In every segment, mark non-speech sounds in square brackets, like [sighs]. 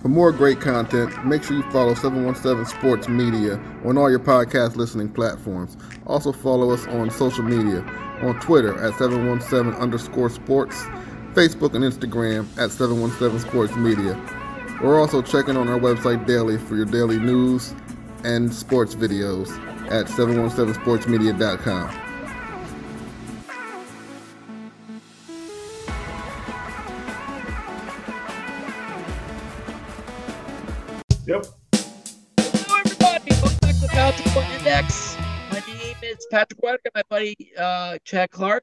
For more great content, make sure you follow 717 Sports Media on all your podcast listening platforms. Also follow us on social media on Twitter at 717 underscore sports, Facebook and Instagram at 717 Sports Media. We're also checking on our website daily for your daily news and sports videos at 717sportsmedia.com. buddy uh, Chad Clark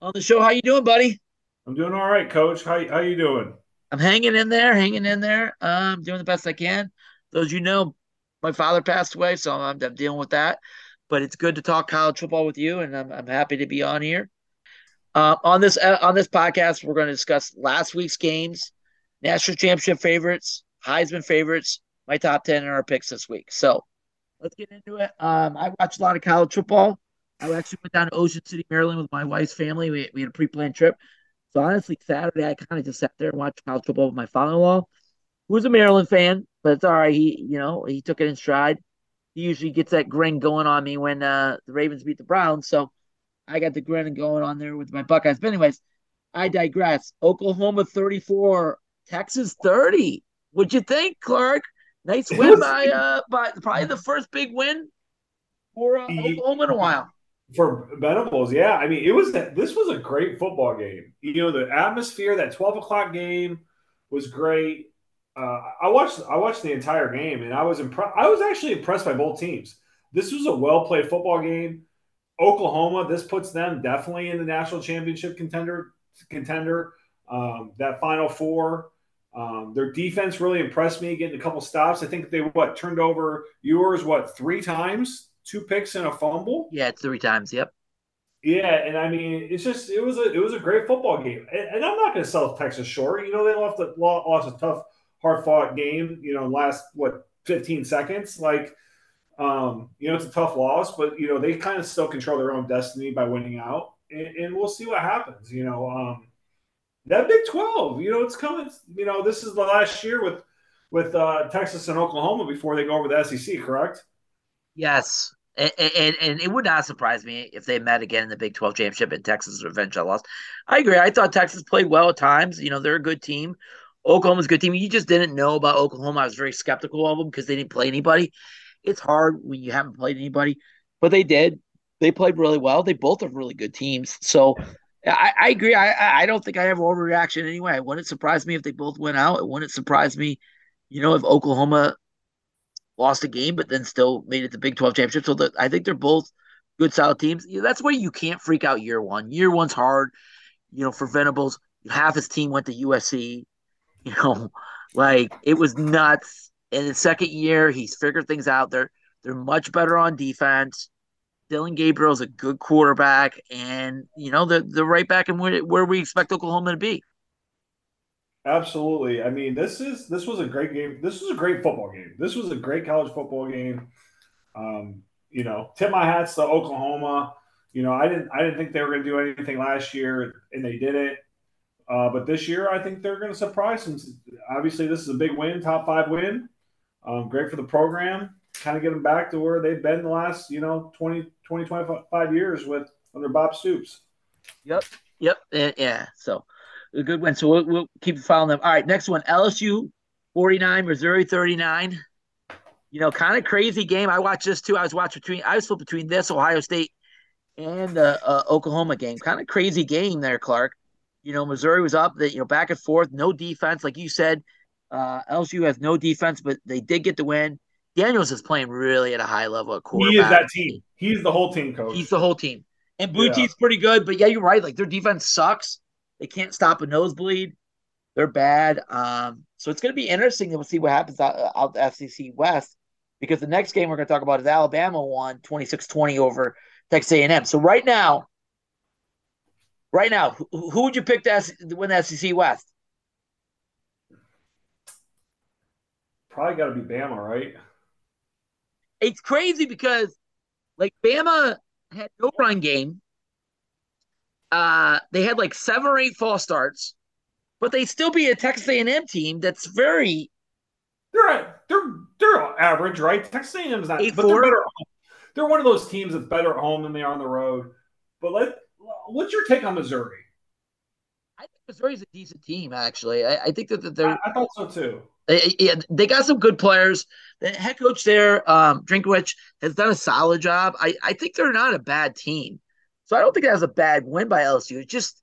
on the show. How you doing, buddy? I'm doing all right, Coach. How how you doing? I'm hanging in there, hanging in there. Um, doing the best I can. Those you know, my father passed away, so I'm, I'm dealing with that. But it's good to talk college football with you, and I'm, I'm happy to be on here. Uh, on this uh, on this podcast, we're going to discuss last week's games, national championship favorites, Heisman favorites, my top 10 and our picks this week. So let's get into it. Um, I watch a lot of college football. I actually went down to Ocean City, Maryland with my wife's family. We, we had a pre planned trip. So honestly, Saturday, I kind of just sat there and watched college football with my father in law, who was a Maryland fan, but it's all right. He, you know, he took it in stride. He usually gets that grin going on me when uh, the Ravens beat the Browns. So I got the grin going on there with my Buckeyes. But, anyways, I digress. Oklahoma 34, Texas 30. What'd you think, Clark? Nice win by uh by probably the first big win for uh, Oklahoma in a while. For Venables, yeah. I mean, it was this was a great football game. You know, the atmosphere, that 12 o'clock game was great. Uh, I watched I watched the entire game and I was impressed. I was actually impressed by both teams. This was a well played football game. Oklahoma, this puts them definitely in the national championship contender contender. Um, that final four, um, their defense really impressed me, getting a couple stops. I think they what turned over yours what three times, two picks and a fumble. Yeah, it's three times. Yep. Yeah, and I mean, it's just it was a it was a great football game, and, and I'm not going to sell Texas short. You know, they lost a lost a tough, hard fought game. You know, last what 15 seconds, like. Um, you know, it's a tough loss, but you know they kind of still control their own destiny by winning out, and, and we'll see what happens. You know, um, that Big Twelve, you know, it's coming. You know, this is the last year with with uh, Texas and Oklahoma before they go over the SEC, correct? Yes, and, and, and it would not surprise me if they met again in the Big Twelve championship and Texas revenge eventually lost. I agree. I thought Texas played well at times. You know, they're a good team. Oklahoma's a good team. You just didn't know about Oklahoma. I was very skeptical of them because they didn't play anybody. It's hard when you haven't played anybody, but they did. They played really well. They both are really good teams. So I, I agree. I I don't think I have overreaction anyway. It wouldn't surprise me if they both went out. It wouldn't surprise me, you know, if Oklahoma lost a game but then still made it to Big Twelve championship. So the, I think they're both good, solid teams. That's why you can't freak out year one. Year one's hard. You know, for Venables, half his team went to USC. [laughs] You know, like it was nuts. In the second year, he's figured things out. They're they're much better on defense. Dillon Gabriel's a good quarterback, and you know the the right back and where, where we expect Oklahoma to be. Absolutely. I mean, this is this was a great game. This was a great football game. This was a great college football game. Um, you know, tip my hats to Oklahoma. You know, I didn't I didn't think they were going to do anything last year, and they did it. Uh, but this year, I think they're going to surprise them. Obviously, this is a big win, top five win. Um, great for the program kind of get them back to where they've been the last, you know, 20, 20 25 years with under Bob Stoops. Yep. Yep. Yeah. So a good win. So we'll, we'll keep following them. All right. Next one LSU 49, Missouri 39. You know, kind of crazy game. I watched this too. I was watching between, I was flipped between this Ohio State and the uh, Oklahoma game. Kind of crazy game there, Clark. You know, Missouri was up, that you know, back and forth, no defense. Like you said, uh, LSU has no defense, but they did get the win. Daniels is playing really at a high level at quarterback. He is that team. He's the whole team coach. He's the whole team. And Boutte's yeah. pretty good, but yeah, you're right. Like their defense sucks. They can't stop a nosebleed. They're bad. Um, so it's going to be interesting to see what happens out, out the SEC West because the next game we're going to talk about is Alabama won 26-20 over Texas A&M. So right now, right now, who, who would you pick to, to win the SEC West? Probably got to be Bama, right? it's crazy because like Bama had no run game. Uh, they had like seven or eight false starts, but they'd still be a Texas A&M team that's very they're they're they're average, right? Texas A&M is not, Eight but they're better. They're one of those teams that's better at home than they are on the road. But let, what's your take on Missouri? I think Missouri's a decent team, actually. I, I think that, that they're I, I thought so too. They, yeah, they got some good players. The head coach there, um, Drinkwitz, has done a solid job. I, I think they're not a bad team. So I don't think that was a bad win by LSU. It's just,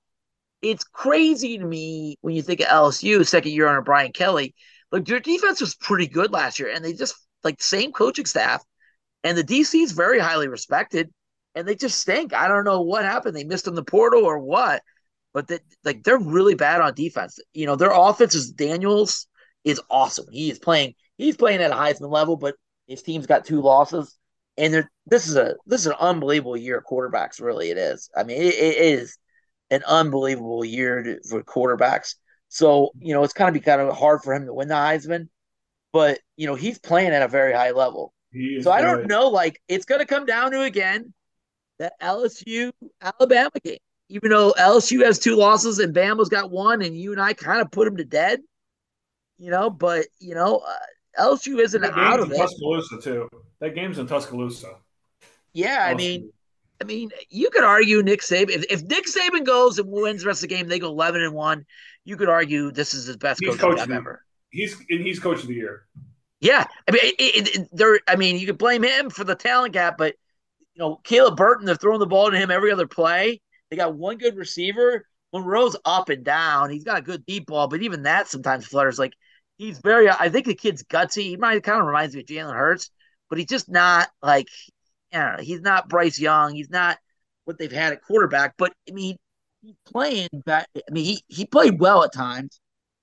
it's crazy to me when you think of LSU, second year under Brian Kelly. Like their defense was pretty good last year, and they just like same coaching staff, and the DC is very highly respected, and they just stink. I don't know what happened. They missed in the portal or what, but they, like they're really bad on defense. You know, their offense is Daniels is awesome. He is playing. He's playing at a Heisman level, but his team's got two losses, and they're, this is a this is an unbelievable year of quarterbacks. Really, it is. I mean, it, it is an unbelievable year to, for quarterbacks. So you know, it's kind of be kind of hard for him to win the Heisman, but you know, he's playing at a very high level. So I don't know. Like, it's going to come down to again that LSU Alabama game. Even though LSU has two losses and Bama's got one, and you and I kind of put them to dead, you know. But you know, uh, LSU isn't That out game's of in it. Tuscaloosa too. That game's in Tuscaloosa. Yeah, I mean, I mean, you could argue Nick Saban. If, if Nick Saban goes and wins the rest of the game, they go eleven and one. You could argue this is his best He's coaching coaching job the- ever. he's and he's coach of the year. Yeah, I mean, it, it, it, there. I mean, you could blame him for the talent gap, but you know, Caleb Burton, they're throwing the ball to him every other play. They got one good receiver. Milroe's up and down. He's got a good deep ball, but even that sometimes flutters. Like he's very. I think the kid's gutsy. He might kind of reminds me of Jalen Hurts, but he's just not like. I don't know. He's not Bryce Young. He's not what they've had at quarterback. But I mean, he's playing. Back, I mean, he he played well at times,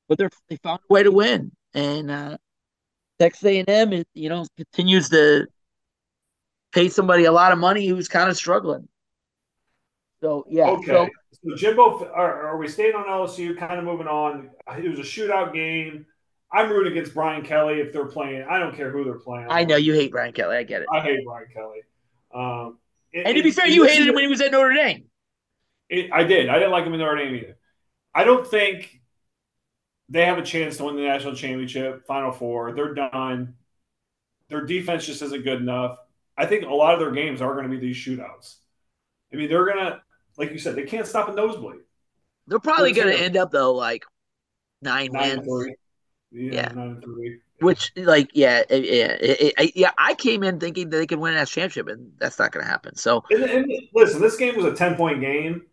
but they they found a way to win. And uh, Texas A&M, is, you know, continues to pay somebody a lot of money who's kind of struggling. So yeah, Okay. so So, Jimbo, are, are we staying on LSU? Kind of moving on. It was a shootout game. I'm rooting against Brian Kelly if they're playing. I don't care who they're playing. I know you hate Brian Kelly. I get it. I hate Brian Kelly. Um, And to be fair, you hated him when he was at Notre Dame. It, I did. I didn't like him in Notre Dame either. I don't think they have a chance to win the national championship, Final Four. They're done. Their defense just isn't good enough. I think a lot of their games are going to be these shootouts. I mean, they're going to, like you said, they can't stop a nosebleed. They're probably going to end up though like nine, Nine wins, three. Yeah, Yeah. nine and three. which like yeah, it- yeah, eh, eh, it- it- yeah. I came in thinking that they could win a national championship, and that's not going to happen. So And, and listen, this game was a 10 point game,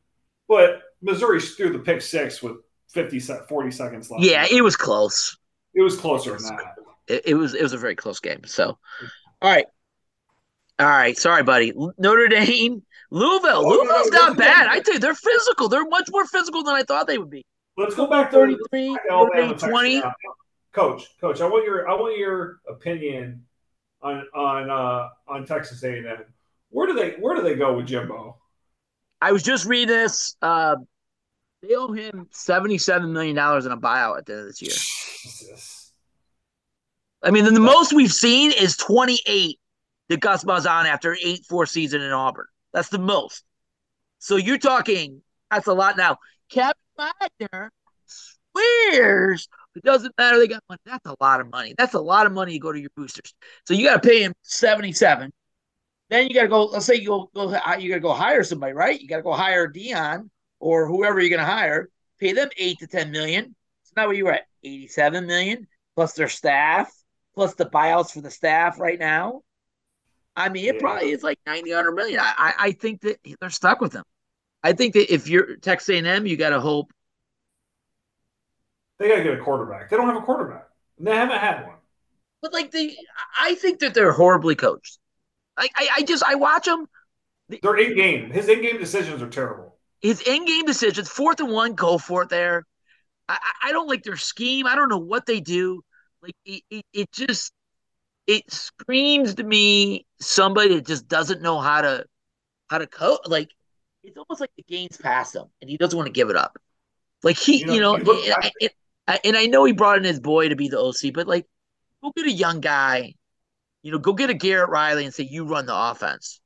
but Missouri threw the pick six with 50, 40 seconds left. yeah, it was close. it was closer than that. It, it was it was a very close game. So all right, all right. Sorry, buddy. Notre Dame, Louisville. Oh, Louisville's no, no, not no. bad. I tell you, they're physical. They're much more physical than I thought they would be. Let's go back to 33, back to Alabama, 38, Texas 20. Coach, coach, I want your I want your opinion on on uh, on Texas A&M. Where do they where do they go with Jimbo? I was just reading this. Uh, they owe him seventy-seven million dollars in a buyout at the end of this year. Jesus. I mean, the most we've seen is twenty-eight that Gus Malzahn after eight four season in Auburn. That's the most. So you're talking. That's a lot now. Kevin Wagner swears it doesn't matter. They got money. That's a lot of money. That's a lot of money to go to your boosters. So you got to pay him seventy-seven. Then you got to go. Let's say you go, go. You got to go hire somebody, right? You got to go hire Deion or whoever you're going to hire. Pay them eight to ten million. So now where you were at? Eighty-seven million plus their staff, plus the buyouts for the staff right now. I mean, it Yeah. probably is like 90, 100 million. I, I, I think that they're stuck with them. I think that if you're Texas A&M, you got to hope. They got to get a quarterback. They don't have a quarterback. They haven't had one. But like they, I think that they're horribly coached. I, I, I just I watch them. They're in game, his in game decisions are terrible. His in-game decisions, fourth and one, go for it there. I, I I don't like their scheme. I don't know what they do. Like it, it, it just it screams to me somebody that just doesn't know how to how to coach. Like it's almost like the game's past him and he doesn't want to give it up. Like he, You know, you know, look and, back- and- and I know he brought in his boy to be the OC, but like go get a young guy, you know, go get a Garrett Riley and say you run the offense.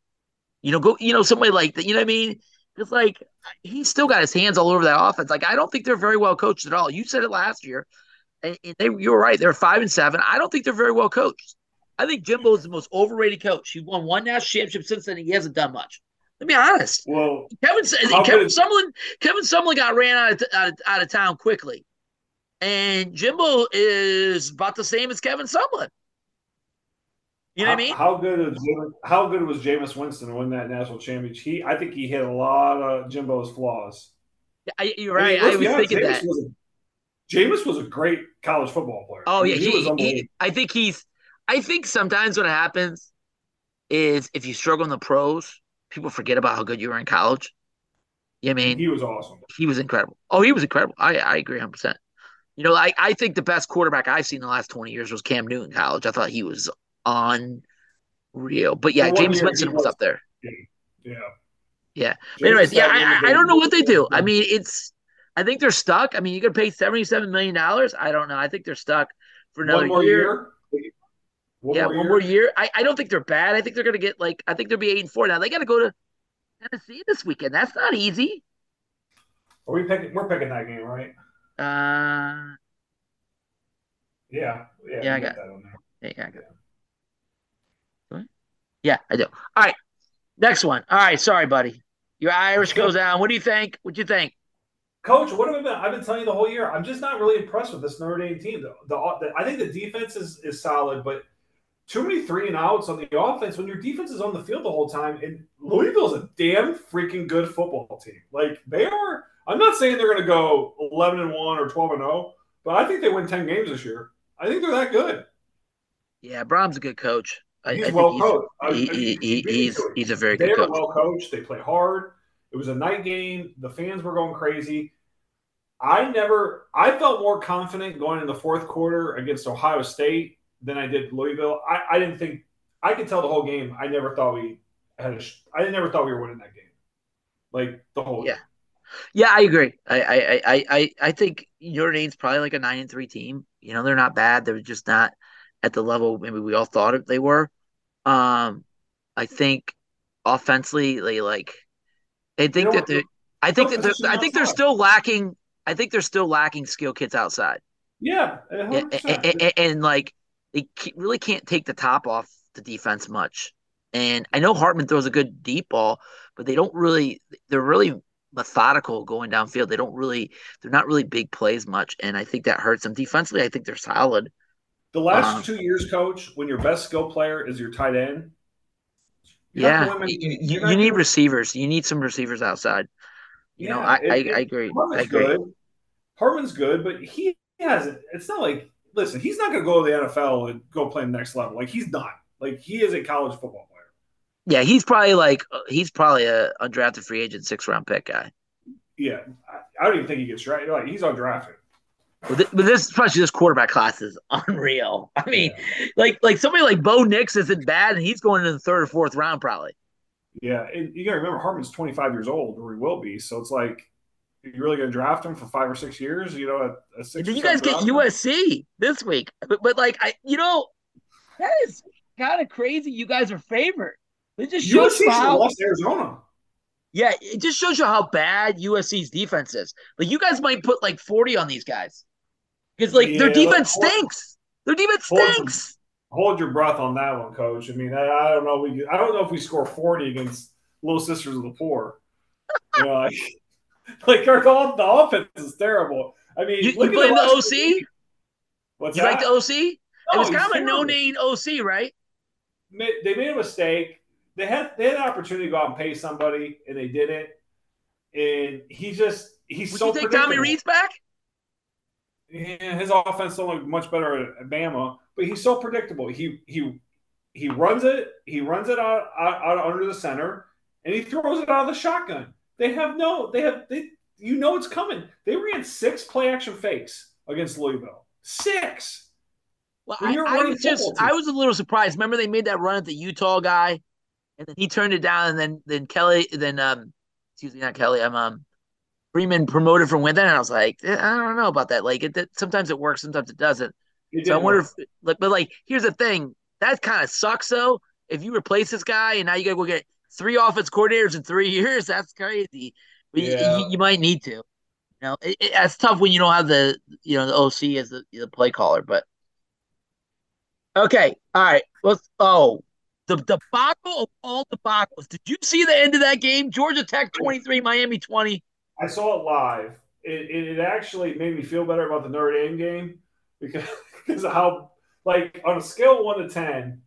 You know, go, you know, somebody like that. You know what I mean? It's like he's still got his hands all over that offense. Like I don't think they're very well coached at all. You said it last year. and they, you were right. They're five and seven. I don't think they're very well coached. I think Jimbo is the most overrated coach. He won one national championship since then. he hasn't done much. Let me be honest. Well, Kevin Kevin Sumlin Kevin Sumlin got ran out of, out of, out of town quickly, and Jimbo is about the same as Kevin Sumlin. You know how, what I mean? How good is how good was Jameis Winston to win that national championship? He, I think he hit a lot of Jimbo's flaws. I, you're right. I, mean, I was thinking Jameis that. Was a, Jameis was a great college football player. Oh yeah, he, he, he, I think he's. I think sometimes what happens is if you struggle in the pros, people forget about how good you were in college. You know I mean? He was awesome. He was incredible. Oh, he was incredible. I, I agree 100%. You know, I, I think the best quarterback I've seen in the last 20 years was Cam Newton college. I thought he was unreal. But yeah, Jameis Winston was, was, up there. Yeah. Yeah. anyways, yeah, I, I don't know what they do. I mean, it's, I think they're stuck. I mean, you could pay $77 million. I don't know. I think they're stuck for another year. year. One yeah, more one year? more year. I, I don't think they're bad. I think they're gonna get like I think they'll be eight and four now. They got to go to Tennessee this weekend. That's not easy. Are we picking? We're picking that game, right? Uh, yeah, yeah. Yeah, I got that on there. yeah, I got it. Yeah, I do. All right, next one. All right, sorry, buddy. Your Irish goes down. What do you think? What do you think? Coach, what have I been? I've been telling you the whole year. I'm just not really impressed with this Notre Dame team. The, the, the I think the defense is is solid, but too many three and outs on the offense when your defense is on the field the whole time. And Louisville's a damn freaking good football team. Like they are. I'm not saying they're going to go 11 and one or 12 and 0, but I think they win 10 games this year. I think they're that good. Yeah, Brohm's a good coach. I, He's I well he's, coached. He, he, he, he's he's a very good coach. They're well coached. They play hard. It was a night game. The fans were going crazy. I never. I felt more confident going in the fourth quarter against Ohio State than I did Louisville. I, I didn't think I could tell the whole game. I never thought we had. A, I never thought we were winning that game. Like the whole. Yeah. Yeah, I agree. I I I I I think Notre Dame's probably like a nine and three team. You know, they're not bad. They're just not at the level maybe we all thought they were. Um, I think offensively, they like. I think that they. I think that they're, I think they're still lacking. I think they're still lacking skill kids outside. Yeah. and, 100%. and, and, like they really can't take the top off the defense much. And I know Hartman throws a good deep ball, but they don't really. They're really methodical going downfield. They don't really. They're not really big plays much, and I think that hurts them defensively. I think they're solid. The last Um, two years, coach, when your best skill player is your tight end, Yeah, gonna win many you, you, you need receivers. You need some receivers outside. You know, I, it- I, it- I agree. I Hartman's agree. good. Hartman's good, but he hasn't. It's not like listen. He's not going to go to the NFL and go play the next level. Like he's not. Like he is a college football. Yeah, he's probably like uh, he's probably a undrafted free agent six round pick guy. Yeah, I, I don't even think he gets drafted. Like he's undrafted. But, th- but this, especially this quarterback class, is [laughs] unreal. I mean, like like somebody like Bo Nix isn't bad, and he's going in the third or fourth round probably. Yeah, and you got to remember Hartman's 25 years old, or he will be. So it's like, are you really going to draft him for five or six years? You know, a, a six. Or you guys get? USC this week, but but like I, you know, that is kind of crazy. You guys are favored. It just shows USC you should have how lost Arizona. yeah, it just shows you how bad USC's defense is. Like you guys might put like forty on these guys because like their Yeah, defense like, stinks. Their defense Hold stinks. Hold your breath on that one, Coach. I mean, I, I don't know. We I don't know if we score 40 against Little Sisters of the Poor. You know, like, [laughs] like our the offense is terrible. I mean, You, you the OC? What's You that? like the OC? It was kind of a no-name OC, right? They made a mistake. They had they had an opportunity to go out and pay somebody, and they didn't. And he just he's Would so you take Tommy. Reed's back? Yeah, his offense don't look much better at Bama, but he's so predictable. He he he runs it, he runs it out, out, out under the center, and he throws it out of the shotgun. They have no, they have they you know it's coming. They ran six play action fakes against Louisville. Six. Well, I, I was just I was a little surprised. Remember they made that run at the Utah guy, and then he turned it down, and then then Kelly, then um, excuse me, not Kelly, I'm um, Freeman promoted from within, and I was like, eh, I don't know about that. Like it, that, sometimes it works, sometimes it doesn't. It So I wonder work. if, like, but like, here's the thing, that kind of sucks though. If you replace this guy and now you got to go get three offense coordinators in three [laughs] years, that's crazy. But you- Yeah. you, you might need to. You know, it, it, it's tough when you don't have the you know the OC as the, the play caller. But okay, all right. Let's. Oh, the debacle of all debacles. Did you see the end of that game? Georgia Tech twenty three, Miami twenty. I saw it live. It, it, actually made me feel better about the Notre Dame game because [laughs] because of how like on a scale of one to ten,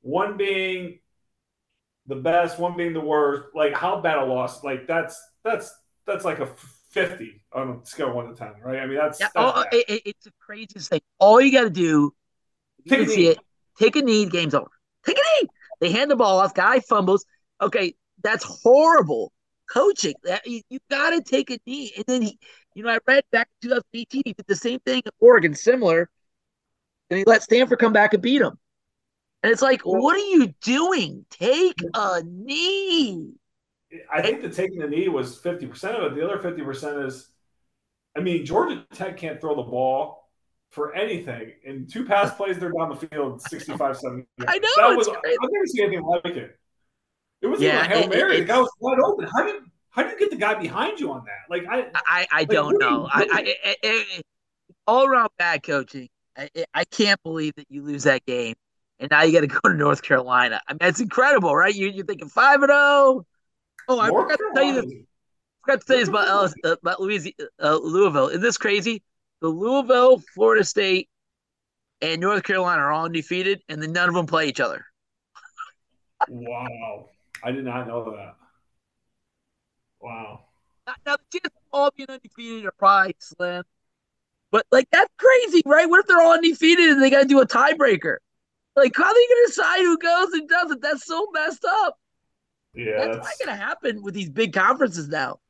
one being the best, one being the worst. Like how bad a loss. Like that's that's that's like a fifty on a scale of one to ten, right? I mean that's, Yeah, that's oh, it, it- it's the craziest thing. All you got to do, you Take can see it. Take a knee. Game's over. Take a knee. They hand the ball off. Guy fumbles. Okay, that's horrible coaching. That you, you got to take a knee. And then he, you know, I read back in 2018 he did the same thing at Oregon, similar, and he let Stanford come back and beat him. And it's like, what are you doing? Take a knee. I think the taking the knee was fifty percent of it. The other fifty percent is, I mean, Georgia Tech can't throw the ball for anything. In two pass plays, they're down the field 65, 70. [laughs] I know, That was, crazy. I've never seen anything like it. It was Yeah, a hail mary. it- the guy was wide open. How do you how do you get the guy behind you on that? Like I, I, I Like, don't are you know. I, I, doing? I, I- all around bad coaching. I, I can't believe that you lose that game, and now you got to [laughs] go to North Carolina. I mean, it's incredible, right? You, you're thinking five and zero. Oh, I North forgot to tell you this. Carolina- Forgot to tell you this about Ellis, uh, about uh, Louisville. Isn't this crazy? The Louisville, Florida State, and North Carolina are all undefeated, and then none of them play each other. Wow, I did not know that. Wow. Now, now the chances of all being undefeated are probably slim, but like that's crazy, right? What if they're all undefeated and they got to do a tiebreaker? Like, how are they going to decide who goes and doesn't? That's so messed up. Yeah, That's, that's, not going to happen with these big conferences now.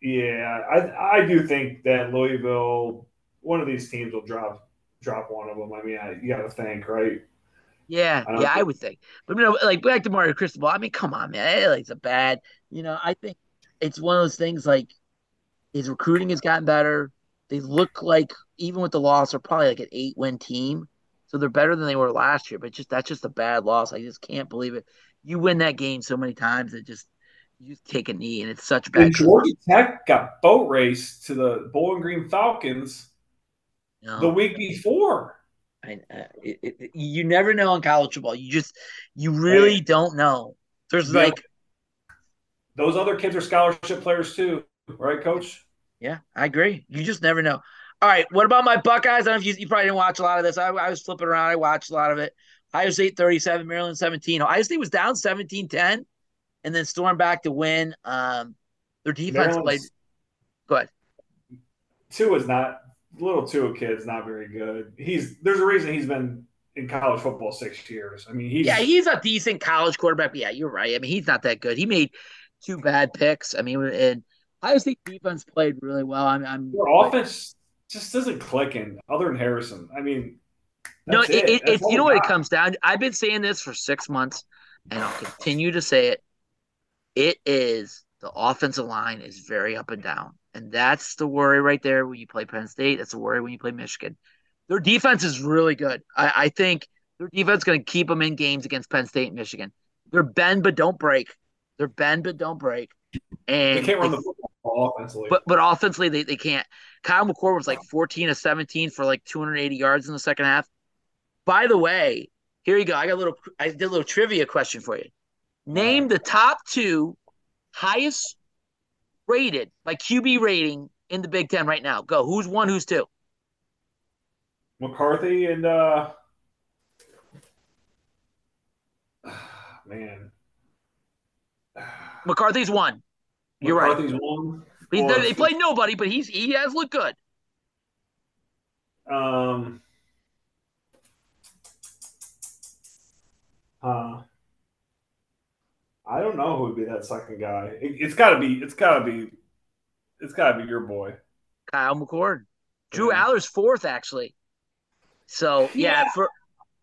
Yeah. I I do think that Louisville, one of these teams will drop drop one of them. I mean, I, you got to think, right? Yeah, I yeah, I would think. But you know, like back to Mario Cristobal. I mean, come on, man. It's a bad. You know, I think it's one of those things. Like his recruiting has gotten better. They look like even with the loss, they're probably like an eight win team. So they're better than they were last year. But just that's just a bad loss. I just can't believe it. You win that game so many times it just you take a knee, and it's such bad. And Georgia Tech got boat raced to the Bowling Green Falcons know? the week before. I, uh, it, it, you never know in college football. You just you really don't know. There's Yeah. like Those other kids are scholarship players too, right, Coach? Yeah, I agree. You just never know. All right, what about my Buckeyes? I don't know if you, you probably didn't watch a lot of this. I, I was flipping around. I watched a lot of it. Ohio State 37, Maryland 17. Ohio State was down 17 10 and then stormed back to win. Um, their defense played. Maryland's Go ahead. two is not little two kid's not very good. He's there's a reason he's been in college football six years. I mean, he's Yeah, he's a decent college quarterback. But yeah, you're right. I mean, he's not that good. He made two bad picks. I mean, and Ohio State defense played really well. I'm, I'm their offense just doesn't click in other than Harrison. I mean, No, it, it, it's you know what it comes down. I've been saying this for six months, and I'll continue to say it. It is the offensive line is very up and down, and that's the worry right there when you play Penn State. That's the worry when you play Michigan. Their defense is really good. I, I think their defense is going to keep them in games against Penn State and Michigan. They're bend but don't break. They're bend but don't break. And They can't run they- the football offensively. but but offensively they, they can't. Kyle McCord was like 14 of 17 for like 280 yards in the second half. By the way, here you go. I got a little I did a little trivia question for you. Name the top two highest rated by QB rating in the Big Ten right now. Go. Who's one? Who's two? McCarthy and uh [sighs] man. [sighs] McCarthy's one. You're right. McCarthy's one. He's, Well, they played nobody, but he's he has looked good. Um, uh, I don't know who would be that second guy. It, it's got to be. It's got to be. It's got to be your boy. Kyle McCord. Drew Yeah. Allar's fourth actually. So yeah, Yeah. for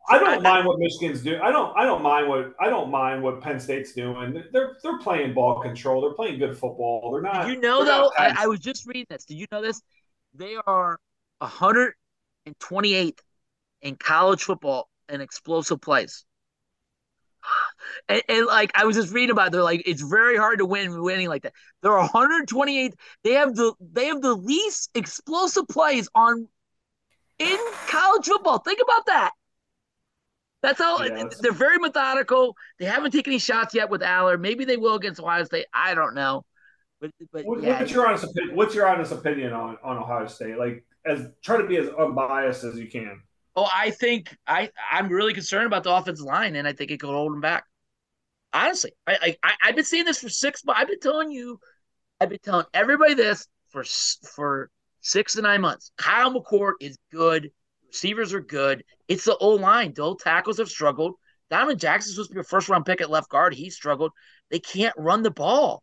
I don't mind what Michigan's doing. I don't. I don't mind what. I don't mind what Penn State's doing. They're they're playing ball control. They're playing good football. They're not. Did you know though? I. I was just reading this. Did you know this? They are 128th in college football in explosive plays. [sighs] and, and, like I was just reading about, it, they're like it's very hard to win winning like that. There are 128. They have the they have the least explosive plays on in college football. Think about that. That's how yes. they're very methodical. They haven't taken any shots yet with Allar. Maybe they will against Ohio State. I don't know. But, but what, yeah. what's your honest opinion? What's your honest opinion on, on Ohio State? Like, as try to be as unbiased as you can. Oh, I think I I'm really concerned about the offensive line, and I think it could hold them back. Honestly, I, I I've been seeing this for six. But I've been telling you, I've been telling everybody this for for six to nine months. Kyle McCord is good. Receivers are good. It's the O line. The old tackles have struggled. Donovan Jackson's supposed to be a first round pick at left guard. He struggled. They can't run the ball,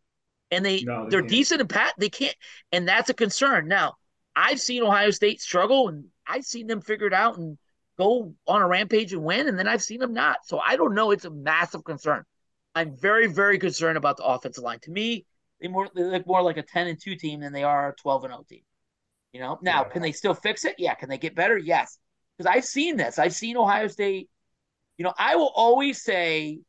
and they, no, they they're can't. decent and pat. They can't, and that's a concern. Now, I've seen Ohio State struggle, and I've seen them figure it out and go on a rampage and win, and then I've seen them not. So I don't know. It's a massive concern. I'm very, very concerned about the offensive line. To me, they more they look more like a 10 and 2 team than they are a 12 and 0 team. You know, now yeah. can they still fix it? Yeah. Can they get better? Yes. Because I've seen this. I've seen Ohio State. You know, I will always say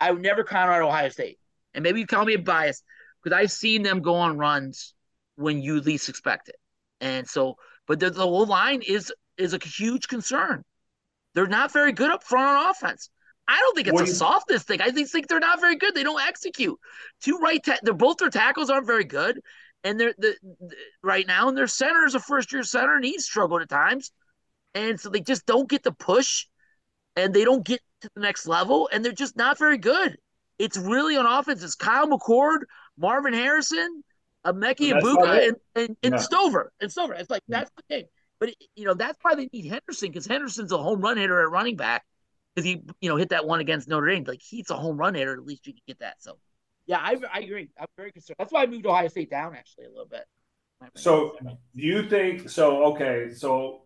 I would never count out Ohio State. And maybe you call me a bias because I've seen them go on runs when you least expect it. And so, but the, the whole line is is a huge concern. They're not very good up front on offense. I don't think it's what a softness thing. I think, think they're not very good. They don't execute. Two right, ta- they're both their tackles aren't very good, and they're the, the right now, and their center is a first year center, and he's struggled at times, and so they just don't get the push, and they don't get to the next level, and they're just not very good. It's really on offense. It's Kyle McCord, Marvin Harrison, Emeka Egbuka, and, and, and yeah. Stover. And Stover. It's like that's the game. But you know that's why they need Henderson because Henderson's a home run hitter at running back. Because he you know hit that one against Notre Dame, like he's a home run hitter. At least you can get that. So yeah, I, I agree. I'm very concerned. That's why I moved Ohio State down actually a little bit. So do you think so? Okay, so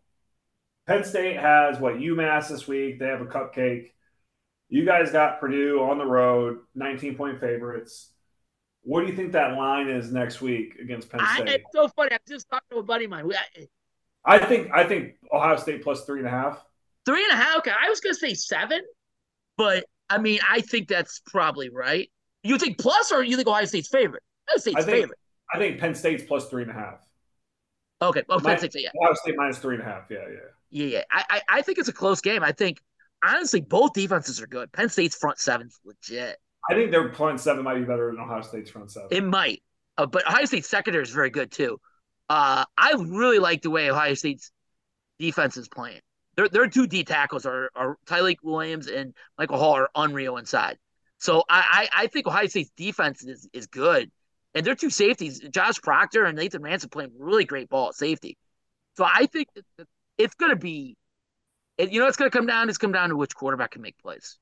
Penn State has what UMass this week. They have a cupcake. You guys got Purdue on the road, 19 point favorites. What do you think that line is next week against Penn State? I, it's so funny. I just talked to a buddy of mine. I, I think I think Ohio State plus three and a half. Three and a half. Okay, I was gonna say seven, but I mean I think that's probably right. You think plus or you think Ohio State's favorite? Ohio State's I think, favorite. I think Penn State's plus three and a half. Okay, well, Penn State, yeah. Ohio State minus three and a half. Yeah, yeah. Yeah, yeah. I, I, I think it's a close game. I think honestly both defenses are good. Penn State's front seven's legit. I think their front seven might be better than Ohio State's front seven. It might, uh, but Ohio State's secondary is very good too. Uh, I really like the way Ohio State's defense is playing. Their their two D tackles are, are Tyleik Williams and Michael Hall are unreal inside. So I, I, I think Ohio State's defense is, is good. And their two safeties, Josh Proctor and Lathan Ransom, playing really great ball at safety. So I think it's going to be, you know, it's going to come down. It's come down to which quarterback can make plays.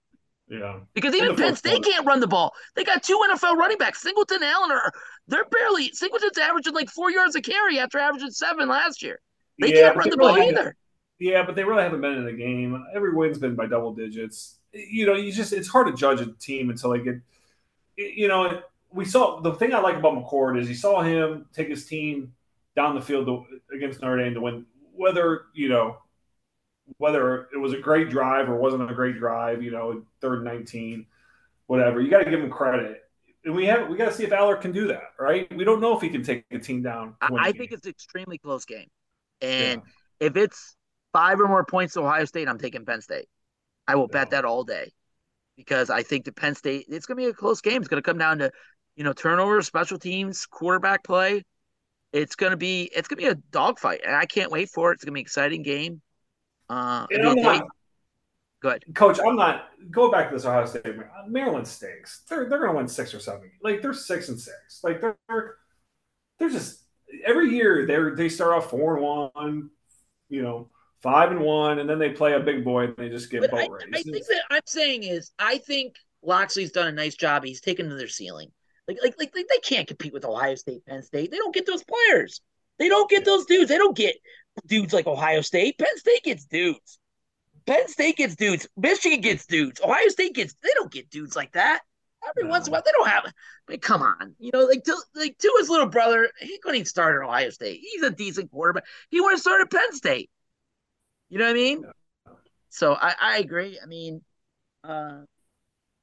Yeah. Because even Penn State can't run the ball. They got two NFL running backs. Singleton Allen are they're barely Singleton's averaging like four yards a carry after averaging seven last year. They yeah, can't run the ball either. Yeah, but they really haven't been in the game. Every win's been by double digits. You know, you just it's hard to judge a team until they get. You know, we saw the thing I like about McCord is you saw him take his team down the field to, against Notre Dame to win. Whether you know whether it was a great drive or wasn't a great drive, you know, third and nineteen, whatever. You got to give him credit. And we have we got to see if Allar can do that, right? We don't know if he can take a team down. I, think it's an extremely close game, and yeah. if it's five or more points to Ohio State, I'm taking Penn State. I will yeah. bet that all day because I think the Penn State it's going to be a close game. It's going to come down to you know turnovers, special teams, quarterback play. It's going to be it's going to be a dogfight, and I can't wait for it. It's going to be an exciting game. Uh, not, Good, Coach. I'm not. Go back to this Ohio State. Maryland stinks. They're they're going to win six or seven. Like they're six and six. Like they're they're just every year they they start off four and one. You know, five and one, and then they play a big boy and they just get boat raised. I think that I'm saying is I think Locksley's done a nice job. He's taken to their ceiling. Like, like, like, like they can't compete with Ohio State, Penn State. They don't get those players. They don't get those dudes. They don't get dudes like Ohio State. Penn State gets dudes. Penn State gets dudes. Michigan gets dudes. Ohio State gets. They don't get dudes like that. Every no. once in a while, they don't have. I mean, come on, you know, like to like to his little brother, he couldn't even start at Ohio State. He's a decent quarterback. He want to start at Penn State. You know what I mean? So I, I agree. I mean, uh,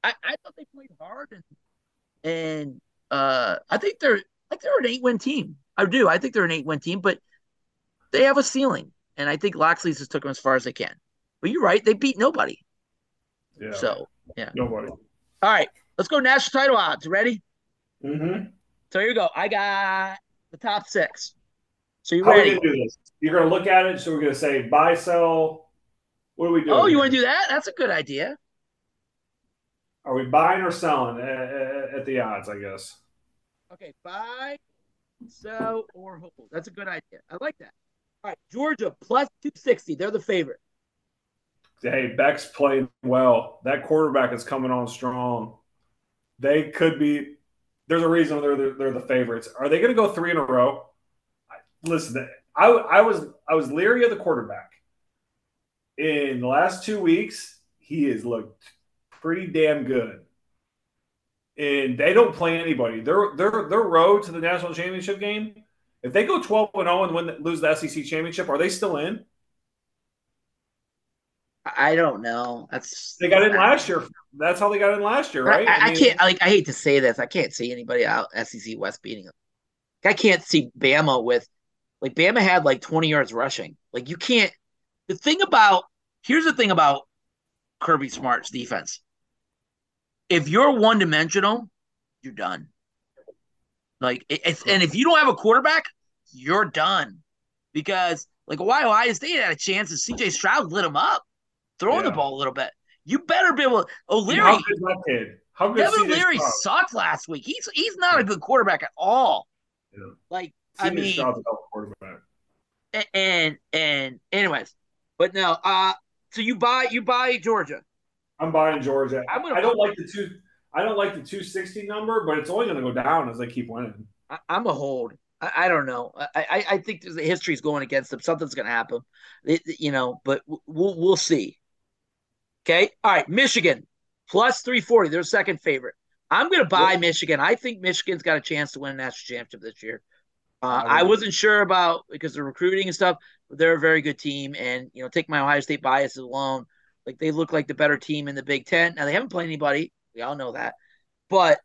I, I thought they played hard and and uh, I think they're like they're an eight win team. I do. I think they're an eight win team, but they have a ceiling, and I think Locksley's just took them as far as they can. But you're right; they beat nobody. Yeah. So yeah, nobody. All right, let's go national title odds. Ready? Mm-hmm. So here you go. I got the top six. So you How ready? are we gonna do this? You're gonna look at it. So we're gonna say buy, sell. What are we doing? Oh, you want to do that? That's a good idea. Are we buying or selling at, at, at the odds? I guess. Okay, buy, sell, or hold. That's a good idea. I like that. All right, Georgia plus 260. They're the favorite. Hey, Beck's playing well. That quarterback is coming on strong. They could be. There's a reason they're the, they're the favorites. Are they going to go three in a row? Listen, I, I was I was leery of the quarterback. In the last two weeks, he has looked pretty damn good. And they don't play anybody. Their their their road to the national championship game. If they go 12 and 0 and win lose the SEC championship, are they still in? I don't know. That's They got in last year. That's how they got in last year, right? I, I, mean, can't like I hate to say this. I can't see anybody out SEC West beating them. I can't see Bama with like Bama had like 20 yards rushing. Like you can't the thing about here's the thing about Kirby Smart's defense. If you're one dimensional, you're done. Like it's and if you don't have a quarterback, you're done. Because like why Ohio State had a chance and CJ Stroud lit them up, throwing Yeah. the ball a little bit. You better be able O'Leary. How good is that kid? How good Devin CJ Leary Stroud? sucked last week. He's he's not a good quarterback at all. Yeah. Like I mean, Stroud's a quarterback. a- and and anyways, but no. Uh, so you buy you buy Georgia. I'm buying Georgia. I'm gonna I don't like the two. I don't like the 260 number, but it's only going to go down as they keep winning. I, I'm a hold. I, I don't know. I, I I think the history's going against them. Something's going to happen. It- you know, but we'll we'll see. Okay. All right. Michigan plus 340. They're second favorite. I'm going to buy Yep. Michigan. I think Michigan's got a chance to win a national championship this year. Uh, I I wasn't sure about because the recruiting and stuff. But they're a very good team, and you know, take my Ohio State biases alone. Like they look like the better team in the Big Ten. Now they haven't played anybody. We all know that, but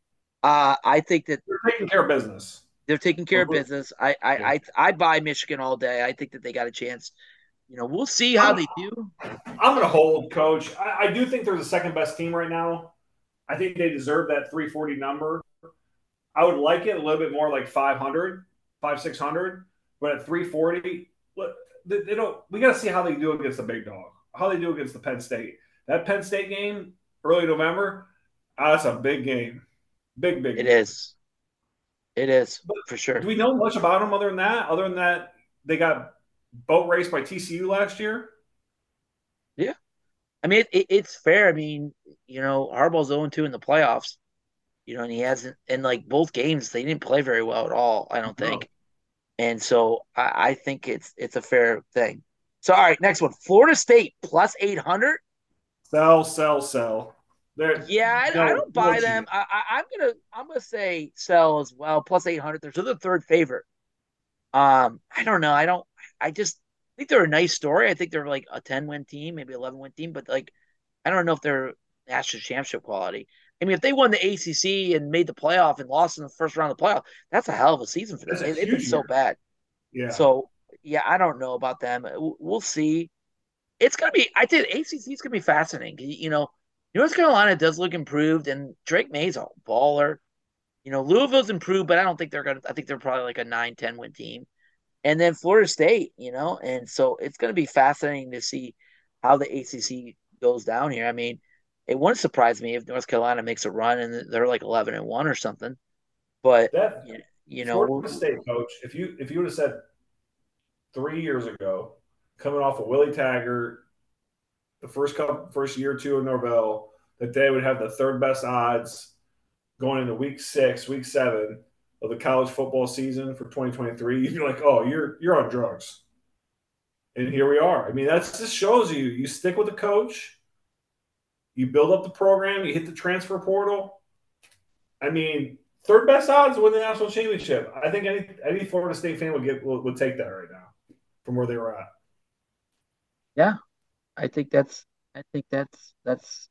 uh, I think that They're taking care of business. they're taking care of Mhm. business. I I, Yeah. I I buy Michigan all day. I think that they got a chance. You know, we'll see how they do. I'm going to hold, coach. I, I do think they're the second best team right now. I think they deserve that 340 number. I would like it a little bit more like 500, 5, 600, but at 340, look, they, they don't. We got to see how they do against the big dog, how they do against the Penn State. That Penn State game, early November, ah, that's a big game. Big, big It game. is. It is for sure. Do we know much about them other than that? Other than that, they got boat raced by TCU last year. Yeah, I mean, it, it, it's fair. I mean, you know, Harbaugh's 0 2 in the playoffs, you know, and he hasn't, and like both games, they didn't play very well at all, I don't No. think. And so I, I think it's it's a fair thing. So, all right, next one Florida State plus 800. Sell, sell, sell. They're, Yeah, I, No, I don't buy no them. I, I, I'm gonna I'm gonna say sell as well. Plus eight hundred. They're the third favorite. Um, I don't know. I don't. I just think they're a nice story. I think they're like a ten win team, maybe eleven win team, but like I don't know if they're national championship quality. I mean, if they won the ACC and made the playoff and lost in the first round of the playoff, that's a hell of a season for them. They- They've been so bad. yeah. So yeah, I don't know about them. We'll we'll see. It's gonna be. I think ACC is gonna be fascinating. You know, North Carolina does look improved, and Drake Maye's a baller. You know, Louisville's improved, but I don't think they're gonna. I think they're probably like a 9-10 win team. And then Florida State, you know, and so it's gonna be fascinating to see how the ACC goes down here. I mean, it wouldn't surprise me if North Carolina makes a run and they're like eleven and one or something. But that you know, Florida State coach. If you if you would have said three years ago, coming off of Willie Taggart, the first couple, first year or two of Norvell, that they would have the third best odds going into week six, week seven of the college football season for 2023, [laughs] you'd be like, oh, you're you're on drugs. And here we are. I mean, that just shows you you stick with the coach, you build up the program, you hit the transfer portal. I mean, third best odds to win the national championship. I think any any Florida State fan would get would, would take that right now from where they were at. I think that's I think that's that's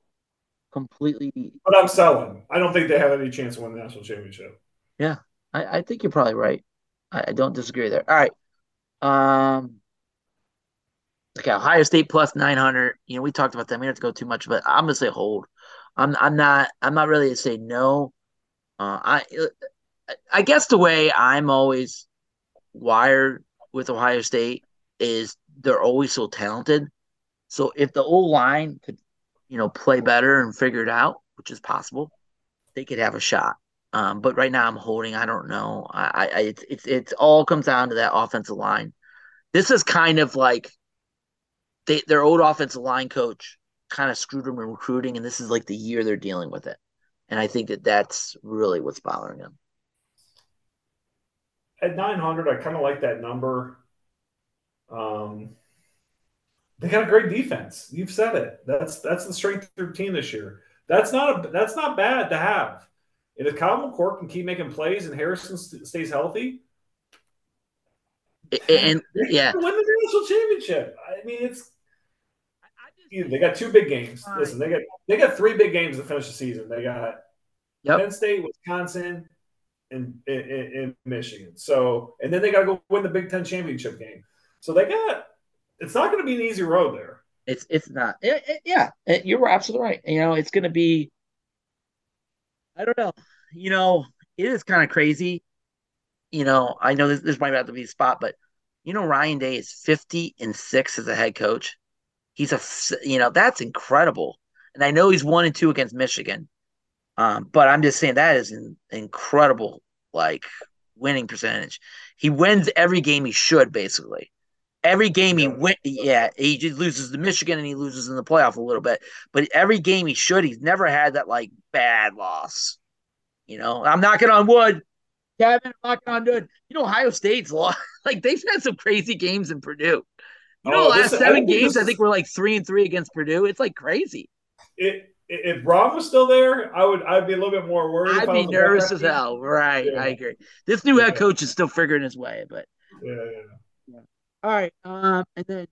completely. But I'm selling. I don't think they have any chance to win the national championship. Yeah, I, I think you're probably right. I, I don't disagree there. All right. Um. Okay, Ohio State plus nine hundred. You know, we talked about that. We don't have to go too much, but I'm gonna say hold. I'm I'm not I'm not really to say no. Uh, I I guess the way I'm always wired with Ohio State is they're always so talented. So if the old line could, you know, play better and figure it out, which is possible, they could have a shot. Um, but right now I'm holding. I don't know. I, I it's it's it's all comes down to that offensive line. This is kind of like they their old offensive line coach kind of screwed them in recruiting, and this is like the year they're dealing with it. And I think that that's really what's bothering them. At 900, I kind of like that number. Um, they got a great defense. You've said it. That's that's the strength of their team this year. That's not a that's not bad to have. And if Kyle McCord can keep making plays and Harrison st- stays healthy, and, yeah, win the national championship. I mean, it's they got two big games. Listen, they got they got three big games to finish the season. They got yep. Penn State, Wisconsin, and in Michigan. So, and then they got to go win the Big Ten championship game. So they got. It's not going to be an easy road there. It's it's not. It, it, yeah, it, you're absolutely right. You know, it's going to be. I don't know. You know, it is kind of crazy. You know, I know this, this might have to be a spot, but you know, Ryan Day is 50 and six as a head coach. He's a, you know, that's incredible. And I know he's one and two against Michigan. Um, but I'm just saying that is an incredible, like, winning percentage. He wins every game he should, basically. Every game he win, yeah, he just loses to Michigan and he loses in the playoff a little bit. But every game he should, he's never had that like bad loss. You know, I'm knocking on wood. Kevin, I'm knocking on wood. You know, Ohio State's lost. [laughs] like they've had some crazy games in Purdue. You know, oh, the last this, seven I games, I think we're like three and three against Purdue. It's like crazy. It, if Brohm was still there, I would I'd be a little bit more worried. I'd be nervous as hell. Right, yeah. I agree. This new head coach is still figuring his way, but yeah, yeah. All right, um, and then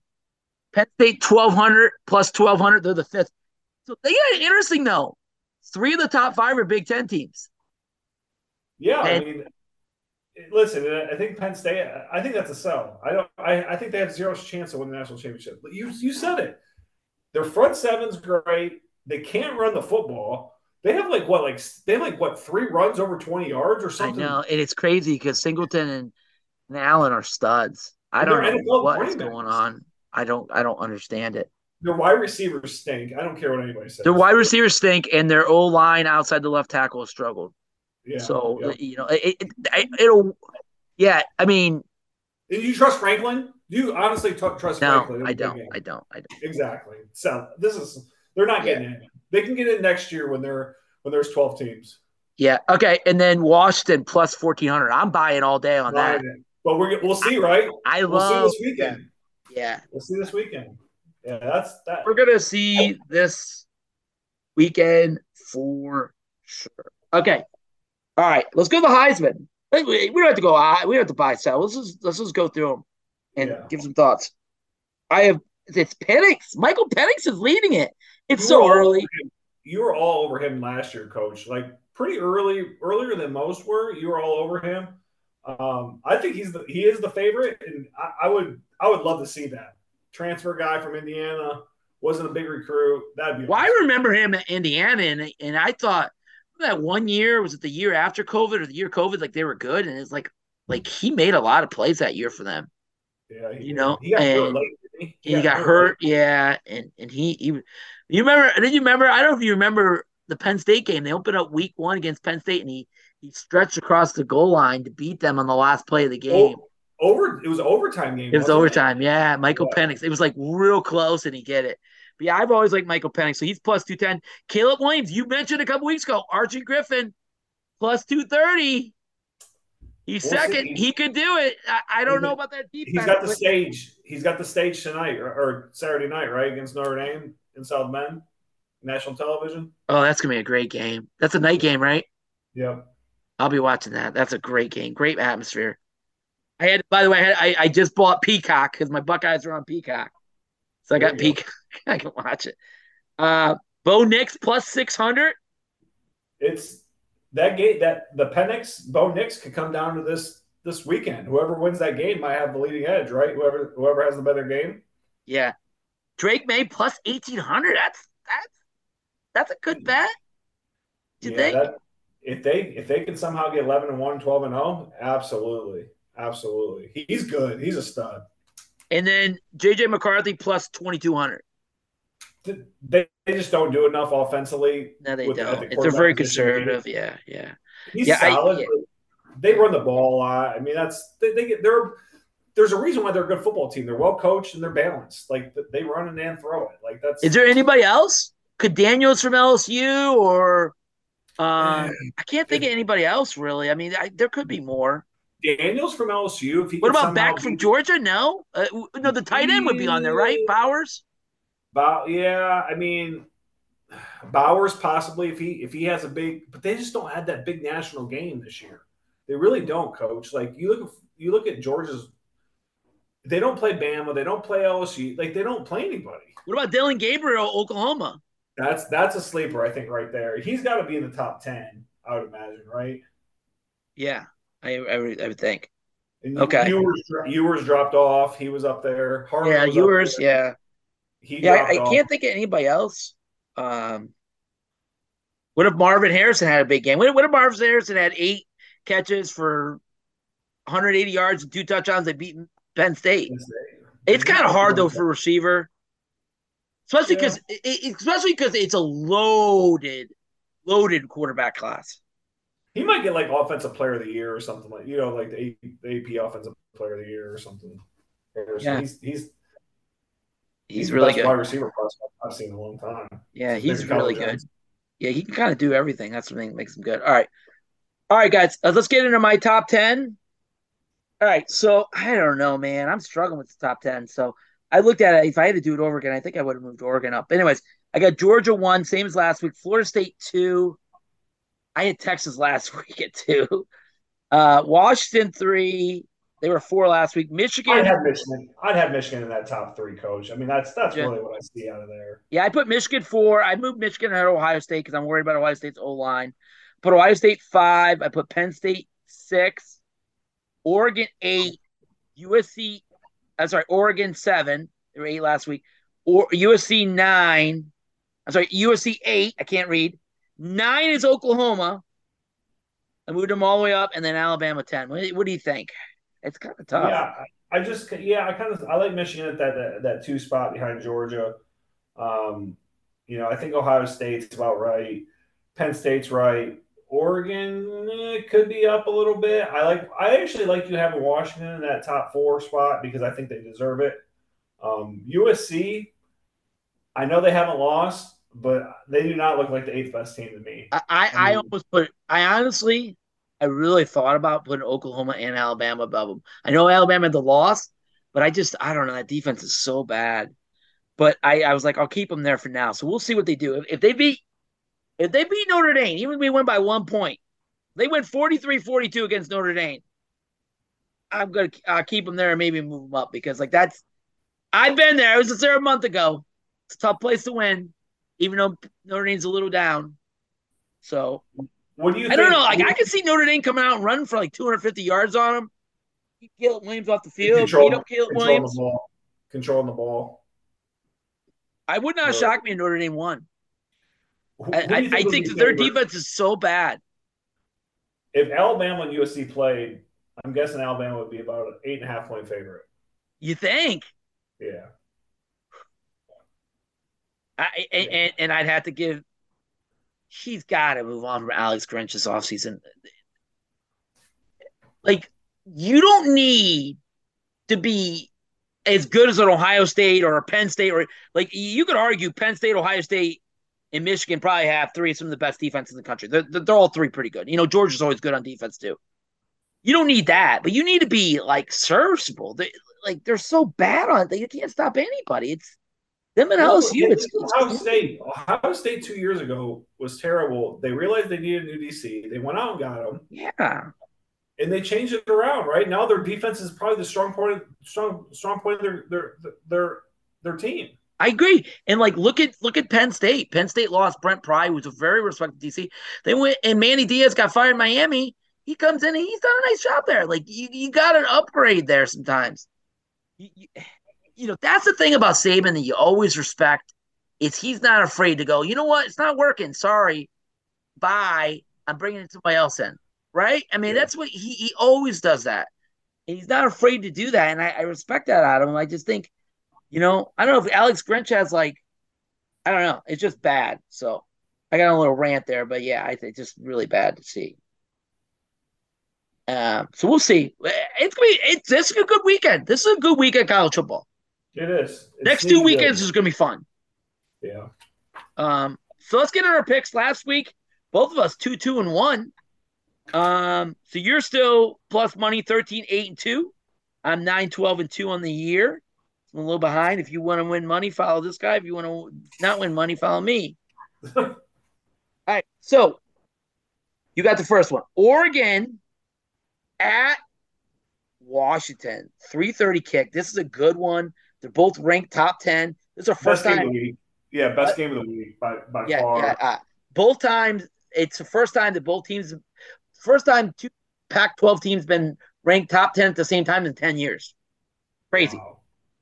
Penn State twelve hundred plus twelve hundred. They're the fifth. So they got interesting though. Three of the top five are Big Ten teams. Yeah, and, I mean, listen, I think Penn State. I think that's a sell. I don't. I, I think they have zero chance of winning the national championship. But you you said it. Their front seven's great. They can't run the football. They have like what, like they have like what three runs over twenty yards or something. I know, and it's crazy because Singleton and, and Allen are studs. I don't know what is going on. I don't. I don't understand it. Their wide receivers stink. I don't care what anybody says. Their wide receivers stink, and their O line outside the left tackle has struggled. Yeah, so yeah. you know, it, it, it'll. Yeah, I mean, do you trust Franklin? Do you honestly t- trust no, Franklin? I don't. I don't. I don't. Exactly. So this is they're not getting yeah. in. They can get in next year when they're when there's twelve teams. Yeah. Okay. And then Washington plus fourteen hundred. I'm buying all day on that. But we're we'll see, right? I, I we'll love see this weekend. Yeah. We'll see this weekend. Yeah, that's that. We're gonna see this weekend for sure. Okay. All right, let's go to the Heisman. We don't have to go. We don't have to buy sell. Let's just let's just go through them and yeah. give some thoughts. I have it's Penix. Michael Penix is leading it. It's you so early. You were all over him last year, Coach. Like pretty early, earlier than most were. You were all over him. Um, I think he's the he is the favorite, and I, I would I would love to see that transfer guy from Indiana wasn't a big recruit. That'd be. Well, awesome. I remember him at Indiana, and and I thought that one year was it the year after COVID or the year COVID? Like they were good, and it's like like he made a lot of plays that year for them. Yeah, he, you know, he got and late, he? he, got, hurt, hurt yeah, and and he, he you remember? Did you remember? I don't know if you remember the Penn State game. They opened up Week One against Penn State, and he he stretched across the goal line to beat them on the last play of the oh, game. Oh, over, it was overtime game. It was overtime. It? Yeah, Michael yeah. Penix. It was like real close, and he get it. But yeah, I've always liked Michael Penix, so he's plus 210. Caleb Williams, you mentioned a couple weeks ago, Archie Griffin, plus 230. He's we'll second. See. He could do it. I, I don't know about that defense. He's got the stage. He's got the stage tonight or, or, Saturday night, right, against Notre Dame in South Bend, national television. Oh, that's gonna be a great game. That's a night game, right? Yeah. I'll be watching that. That's a great game. Great atmosphere. I had, by the way, I, had, I, I just bought Peacock because my Buckeyes are on Peacock, so I got Peacock. [laughs] I can watch it. Uh, Bo Nix plus six hundred. It's that game that the Penix Bo Nix could come down to this this weekend. Whoever wins that game might have the leading edge, right? Whoever whoever has the better game. Yeah, Drake Maye plus eighteen hundred. That's that's that's a good bet. Do you yeah, think? that, if they if they can somehow get 11 and 1, 12 and 0, absolutely. Absolutely. He's good. He's a stud. And then JJ McCarthy plus twenty two hundred. They, they just don't do enough offensively. No, they with- don't. the they're very conservative. Yeah, yeah. He's Yeah, I- yeah. They run the ball a lot. I mean, that's they, they get they're there's a reason why they're a good football team. They're well coached and they're balanced. Like they run and throw it. Like that's Is there anybody else? Could Daniels from LSU or um, I can't think of anybody else really. I mean, I, there could be more. Daniels from LSU. If he What about back from Georgia? No, uh, no. The tight end would be on there, right? Bowers. Bow, yeah, I mean Bowers possibly if he if he has a big, but they just don't have that big national game this year. They really don't, coach. Like you look you look at Georgia's. They don't play Bama. They don't play LSU. Like they don't play anybody. What about Dillon Gabriel, Oklahoma? That's that's a sleeper, I think, right there. He's got to be in the top ten, I would imagine, right? Yeah, I I would, I would think. And Okay. Ewers, Ewers dropped off. He was up there. Harmon Yeah, was up yours. there. Yeah, He yeah. I, I can't think of anybody else. Um, what if Marvin Harrison had a big game? What, what if Marvin Harrison had eight catches for 180 yards and two touchdowns? They beat Penn State. It's kind of hard though for a receiver, especially because especially because it's a loaded, loaded quarterback class. He might get like offensive player of the year or something like you know like the AP offensive player of the year or something. Yeah. he's he's He's, the really good. wide receiver prospect I've seen in a long time. Yeah, he's Kyler really good. Johnson. Yeah, he can kind of do everything. That's what makes him good. All right, all right, guys. Uh, let's get into my top ten. All right, so I don't know, man. I'm struggling with the top ten. So I looked at it. If I had to do it over again, I think I would have moved Oregon up. Anyways, I got Georgia one, same as last week. Florida State two. I had Texas last [laughs] week at two. Uh, Washington three. They were four last week. Michigan. I'd have Michigan. I'd have Michigan in that top three, coach. I mean, that's that's Yeah. really what I see out of there. Yeah, I put Michigan four. I moved Michigan ahead of Ohio State because I'm worried about Ohio State's O line. Put Ohio State five. I put Penn State six. Oregon eight. USC. I'm sorry, Oregon seven. They were eight last week. Or USC nine. I'm sorry, USC eight. I can't read. Nine is Oklahoma. I moved them all the way up, and then Alabama ten. What, what do you think? It's kind of tough. Yeah, I I just yeah, I kind of I like Michigan at that that, that two spot behind Georgia. Um, you know, I think Ohio State's about right. Penn State's right. Oregon eh, could be up a little bit. I like. I actually like you having Washington in that top four spot because I think they deserve it. Um, USC, I know they haven't lost, but they do not look like the eighth best team to me. I, I, I I mean- almost put. I honestly, I really thought about putting Oklahoma and Alabama above them. I know Alabama had the loss, but I just I don't know. That defense is so bad. But I, I was like, I'll keep them there for now. So we'll see what they do. If, if they beat, if they beat Notre Dame, even if we win by one point, they went 43-42 against Notre Dame. I'm gonna uh, keep them there and maybe move them up because like that's. I've been there. I was just there a month ago. It's a tough place to win, even though Notre Dame's a little down. So What do you? I don't know. Like I could see Notre Dame coming out and running for like 250 yards on them. Keep Caleb Williams off the field. Control- up Caleb controlling Williams. the ball, controlling the ball. I would not shock me if Notre Dame won. Who- I, I, you think that their defense is so bad. If Alabama and USC played, I'm guessing Alabama would be about an eight and a half point favorite. You think? Yeah. I, and, and, and I'd have to give. He's got to move on from Alex Grinch this offseason. Like, you don't need to be as good as an Ohio State or a Penn State, or like you could argue Penn State, Ohio State, and Michigan probably have three of some of the best defenses in the country. They're, they're all three pretty good. You know, Georgia's always good on defense too. You don't need that, but you need to be like serviceable. They, like they're so bad on it, you can't stop anybody. It's them and LSU. It's, it's Ohio State. Ohio State two years ago was terrible. They realized they needed a new DC. They went out and got them, yeah. and they changed it around. Right now, their defense is probably the strong point, strong strong point of their their their their team. I agree. And like look at look at Penn State. Penn State lost Brent Pry, who's a very respected DC. They went and Manny Diaz got fired in Miami. He comes in and he's done a nice job there. Like you, you got an upgrade there sometimes. You, you, you know, that's the thing about Saban that you always respect is he's not afraid to go, you know what, it's not working. Sorry. Bye. I'm bringing somebody else in. Right? I mean, yeah. that's what he, he always does that. And he's not afraid to do that. And I, I respect that out of him. I just think – you know, I don't know if Alex Grinch has like, I don't know. It's just bad. So I got a little rant there, but yeah, I think just really bad to see. Um, so we'll see. It's gonna be it's this is a good weekend. This is a good weekend college football. It is. It's Next two weekends good. is gonna be fun. Yeah. Um, so let's get in our picks. Last week, both of us two, two, and one. Um, so you're still plus money 13, 8, and 2. I'm 9, 12, and 2 on the year. I'm a little behind. If you want to win money, follow this guy. If you want to not win money, follow me. [laughs] All right. So you got the first one. Oregon at Washington. 330 kick. This is a good one. They're both ranked top 10. This is our first best time. Yeah, best uh, game of the week by, by yeah, far. Yeah, uh, both times, it's the first time that both teams, first time two Pac 12 teams been ranked top 10 at the same time in 10 years. Crazy. Wow.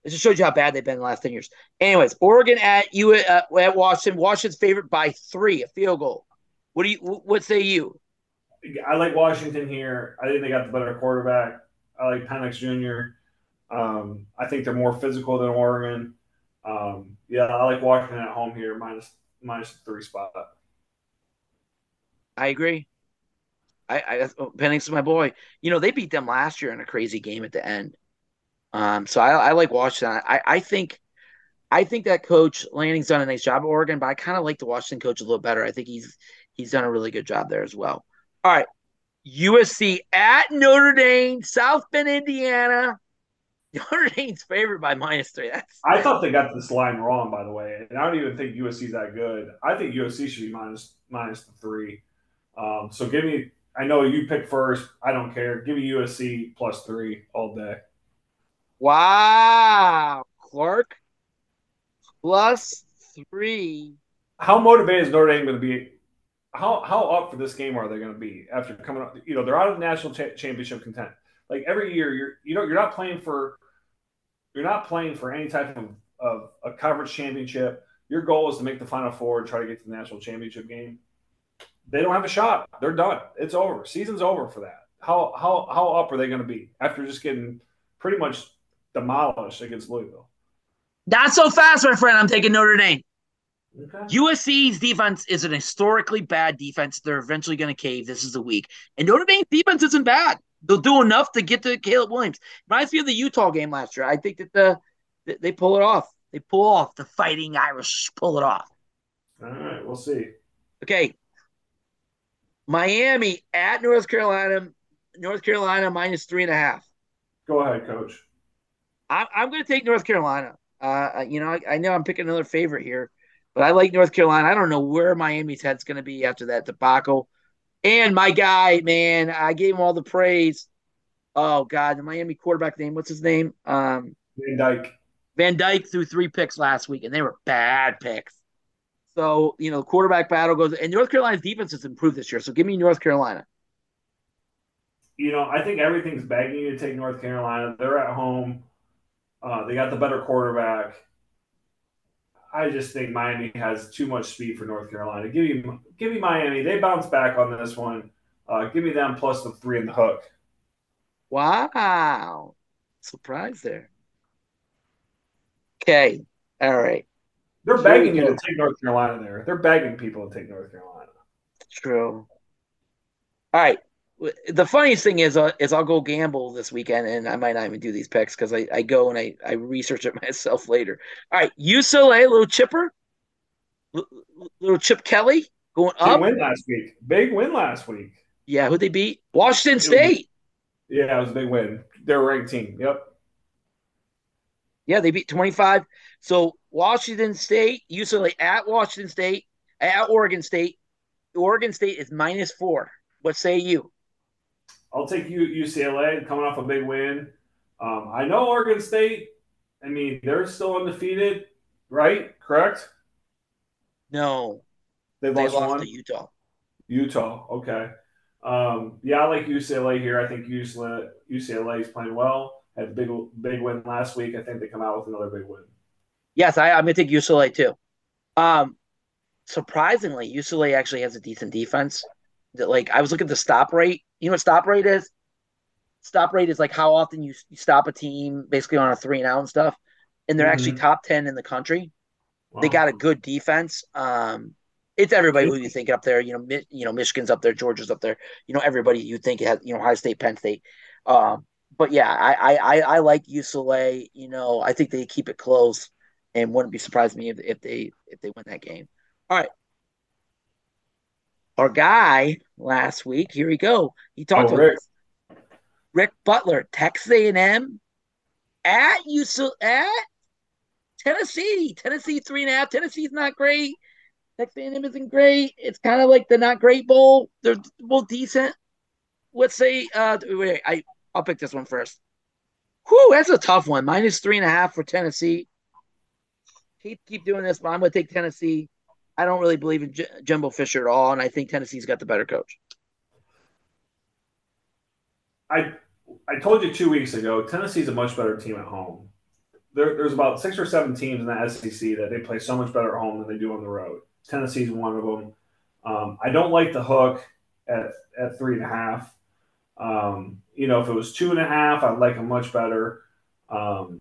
It just shows you how bad they've been in the last 10 years. Anyways, Oregon at you uh, at Washington. Washington's favorite by three, a field goal. What do you what say you? I like Washington here. I think they got the better quarterback. I like Penix Jr. Um, I think they're more physical than Oregon. Um, yeah, I like Washington at home here, minus minus three spot. I agree. I, I Penix is my boy. You know, they beat them last year in a crazy game at the end. Um, so I, I like Washington. I, I think I think that coach Lanning's done a nice job at Oregon, but I kind of like the Washington coach a little better. I think he's he's done a really good job there as well. All right. USC at Notre Dame, South Bend, Indiana. [laughs] Notre Dame's favored by minus three. That's I thought they got this line wrong, by the way, and I don't even think USC's that good. I think USC should be minus minus the three. Um, so give me. I know you pick first. I don't care. Give me USC plus three all day. Wow. Clark plus three. How motivated is Notre Dame going to be? How how up for this game are they going to be after coming up? You know, they're out of national cha- championship content. Like every year, you're you know you're not playing for you're not playing for any type of, of a conference championship. Your goal is to make the Final Four and try to get to the national championship game. They don't have a shot. They're done. It's over. Season's over for that. How how how up are they going to be after just getting pretty much demolished against Louisville. Not so fast, my friend. I'm taking Notre Dame. Okay. USC's defense is an historically bad defense. They're eventually going to cave. This is the week. And Notre Dame's defense isn't bad. They'll do enough to get to Caleb Williams. Reminds me of the Utah game last year. I think that the they pull it off. They pull off the fighting Irish pull it off. All right, we'll see. Okay. Miami at North Carolina. North Carolina minus three and a half. Go ahead, coach. I, I'm going to take North Carolina. Uh, you know, I, I, know I'm picking another favorite here, but I like North Carolina. I don't know where Miami's head's going to be after that debacle. And my guy, man, I gave him all the praise. Oh God, the Miami quarterback name, what's his name? Um, Van Dyck. Van Dyck threw three picks last week, and they were bad picks. So you know, the quarterback battle goes, and North Carolina's defense has improved this year. So give me North Carolina. You know, I think everything's begging you to take North Carolina. They're at home. Uh, they got the better quarterback. I just think Miami has too much speed for North Carolina. Give me, give me Miami. They bounce back on this one. Uh, give me them plus the three in the hook. Wow, surprise there. Okay, all right. They're begging you to take North Carolina there. They're begging people to take North Carolina. True. All right, the funniest thing is, uh, is I'll go gamble this weekend, and I might not even do these picks because I, I go and I, I research it [laughs] myself later. All right, UCLA, little chipper, little Chip Kelly going up. Big win last week. Big win last week. Yeah, who they beat? Washington State. Was, yeah, it was a big win. They're a ranked team. Yep. Yeah, they beat 25. So Washington State, UCLA at Washington State, at Oregon State. Oregon State is minus four. What say you? I'll take UCLA coming off a big win. Um, I know Oregon State. I mean, they're still undefeated. right? Correct. No, They they lost, lost one. to Utah. Utah. Okay. Um, yeah, I like UCLA here. I think UCLA UCLA is playing well. Had a big big win last week. I think they come out with another big win. Yes, I, I'm gonna take UCLA too. Um, surprisingly, UCLA actually has a decent defense. That like I was looking at the stop rate. You know what stop rate is? Stop rate is like how often you, you stop a team basically on a three and out and stuff. And they're actually Mhm. top ten in the country. They got a good defense. Um, it's everybody who you think up there. You know, Mi- you know, Michigan's up there, Georgia's up there. You know, everybody you think has you know Ohio State, Penn State. Um, but yeah, I, I I I like UCLA. You know, I think they keep it close, and wouldn't be surprised me if, if they if they win that game. All right, our guy last week. Here we go. He talked Oh, about Rick. this. Rick Butler, Texas A&M at UCLA at Tennessee. Tennessee three and a half. Tennessee's not great. Texas A&M isn't great. It's kind of like the not great bowl. They're both decent. Let's say, uh, wait, I I'll pick this one first. Whew, that's a tough one. Minus three and a half for Tennessee. To keep doing this, but I'm going to take Tennessee. I don't really believe in J- Jimbo Fisher at all, and I think Tennessee's got the better coach. I I told you two weeks ago, Tennessee's a much better team at home. There, there's about six or seven teams in the SEC that they play so much better at home than they do on the road. Tennessee's one of them. Um, I don't like the hook at at three and a half. Um, you know, if it was two and a half, I'd like them much better. Um,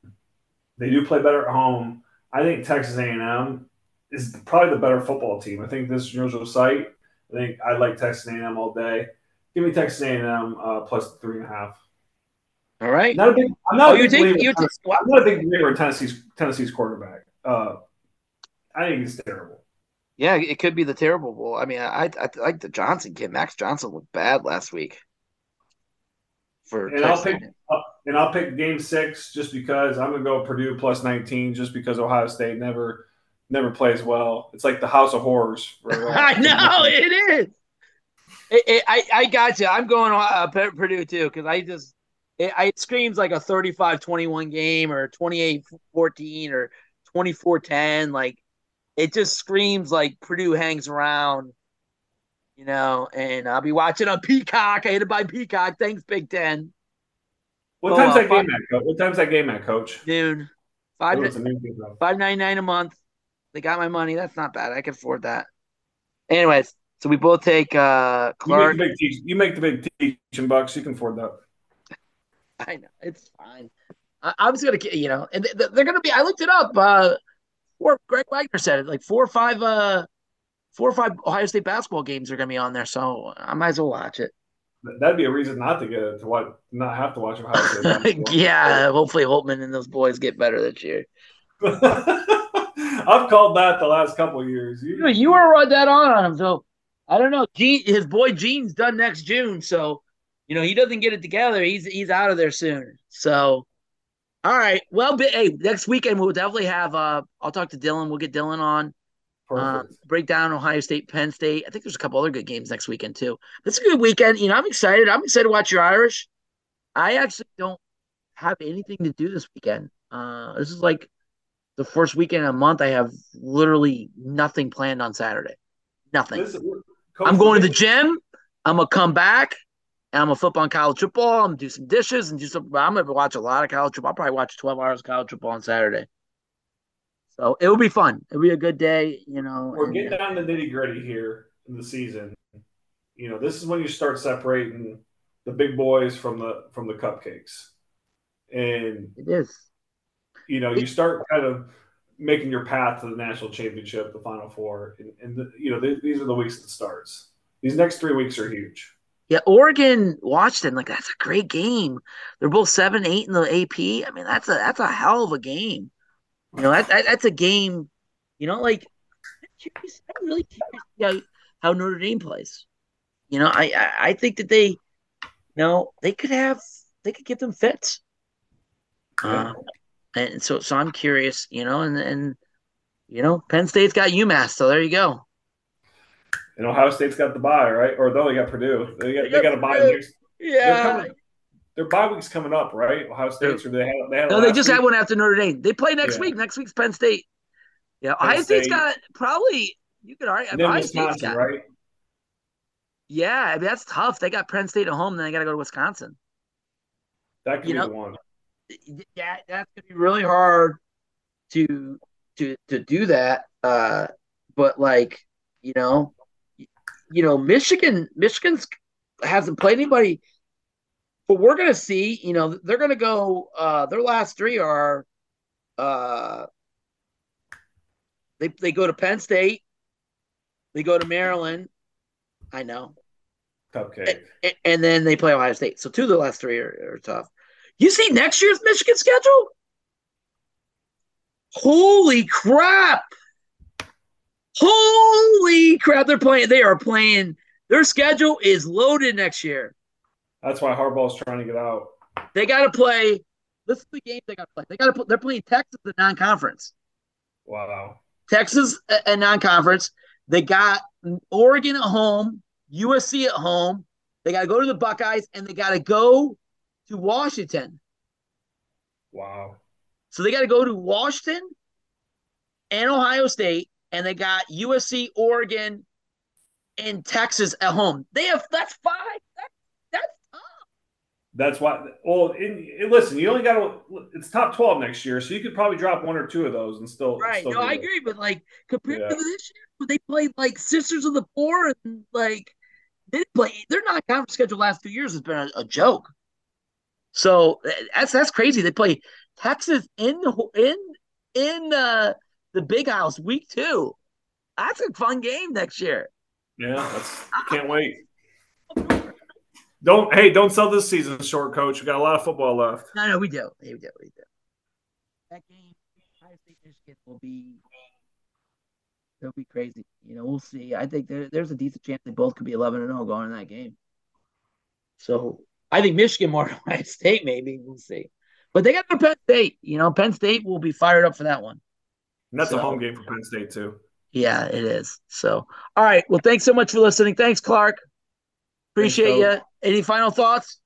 they do play better at home. I think Texas A&M is probably the better football team. I think this is neutral site. I think I like Texas A&M all day. Give me Texas A&M uh, plus three and a half. All right. Not a big. I'm not Oh, a you big take believer. you in take? I'm not a big believer in Tennessee's Tennessee's quarterback. Uh, I think he's terrible. Yeah, it could be the terrible bowl. I mean, I I, I like the Johnson kid. Max Johnson looked bad last week. For And I'll pick and I'll pick Game Six just because I'm gonna go Purdue plus 19, just because Ohio State never never plays well. It's like the House of Horrors. for- [laughs] I know [laughs] it is. It, it, I I got you. I'm going uh, Purdue too because I just it, I, it screams like a 35-21 game or 28-14 or 24-10. Like it just screams like Purdue hangs around, you know. And I'll be watching on Peacock. I hit it by Peacock. Thanks, Big Ten. What Oh, time's uh, that game at, Coach? What time's that game at, Coach? Dude, five it's a new game, though. five ninety nine a month. They got my money. That's not bad. I can afford that. Anyways, so we both take uh You make, Clark. the big teach, you make the big teaching bucks. You can afford that. [laughs] I know it's fine. I, I'm just gonna, you know, and th- th- they're gonna be. I looked it up. Uh, four. Greg Wagner said it. Like four or five. Uh, four or five Ohio State basketball games are gonna be on there. So I might as well watch it. That'd be a reason not to get it, to watch, not have to watch Ohio State. [laughs] yeah. Hopefully Holtmann and those boys get better this year. [laughs] I've called that the last couple of years. You, you were right that on on him. So I don't know. Gene, his boy Gene's done next June. So you know he doesn't get it together. He's he's out of there soon. So. All right. Well, but, hey, next weekend we'll definitely have. Uh, I'll talk to Dylan. We'll get Dylan on. Uh, break down Ohio State, Penn State. I think there's a couple other good games next weekend too. It's a good weekend. You know, I'm excited. I'm excited to watch your Irish. I actually don't have anything to do this weekend. Uh, this is like the first weekend in a month. I have literally nothing planned on Saturday. Nothing. Listen, I'm going to the gym. I'm gonna come back. And I'm gonna flip on college football. I'm gonna do some dishes and do some. I'm gonna watch a lot of college football. I'll probably watch 12 hours of college football on Saturday. So it will be fun. It'll be a good day, you know. We're and- getting down to nitty gritty here in the season. You know, this is when you start separating the big boys from the from the cupcakes, and It is. You know you start kind of making your path to the national championship, the Final Four, and, and the, you know th- these are the weeks that starts. These next three weeks are huge. Yeah, Oregon, Washington, like that's a great game. They're both seven, eight in the AP. I mean, that's a that's a hell of a game. You know, that, that that's a game. You know, like I'm curious- I'm really curious how, how Notre Dame plays. You know, I, I I think that they, you know, they could have they could give them fits. Yeah. Um, and so so I'm curious. You know, and and you know, Penn State's got UMass, so there you go. And Ohio State's got the bye, right? Or no, they got Purdue. They got They they got got a bye. Purdue. next- They're Yeah. coming. Their bye week's coming up, right? Ohio State's or they had they had. No, they just week? had one after Notre Dame. They play next Yeah. week. Next week's Penn State. Yeah, Ohio State's got probably you could argue. And then Ohio Wisconsin, State's got, right? Yeah, I mean, that's tough. They got Penn State at home, then they got to go to Wisconsin. That could You be know- the one. Yeah, that's gonna be really hard to to to do that. Uh, but like you know, you know, Michigan, Michigan's hasn't played anybody. But we're gonna see. You know, they're gonna go. Uh, their last three are. Uh, they they go to Penn State. They go to Maryland. I know. Cupcake. A- and then they play Ohio State. So two of the last three are, are tough. You see next year's Michigan schedule? Holy crap! Holy crap! They're playing. They are playing. Their schedule is loaded next year. That's why Harbaugh's trying to get out. They got to play. This is the game they got to play. They got to. They're playing Texas in non-conference. Wow. Texas uh, a, a non-conference. They got Oregon at home, USC at home. They got to go to the Buckeyes, and they got to go to Washington. Wow. So they got to go to Washington and Ohio State, and they got USC, Oregon, and Texas at home. They have that's five. That, that's tough. That's why. Well, in, listen, you only got to. It's top twelve next year, so you could probably drop one or two of those and still. Right. Still No, I it. agree, but like compared Yeah. to this year, when they played like Sisters of the Poor and like they didn't play. Their non-conference schedule last two years has been a, a joke. So eh, that's that's crazy. They play Texas in the in in uh, the Big House week two. That's a fun game next year. Yeah, that's. Can't wait. Don't hey, don't sell this season short, coach. We got a lot of football left. No, no, we do. We do. We do. That game, Ohio State, Michigan will be. It'll be crazy. You know, we'll see. I think there, there's a decent chance they both could be 11 and 0 going in that game. So I think Michigan more [laughs] than Ohio State, maybe. We'll see. But they got their Penn State. You know, Penn State will be fired up for that one. And that's So- a home game for Penn State too. Yeah, it is. So, all right. Well, thanks so much for listening. Thanks, Clark. Appreciate you. Any final thoughts?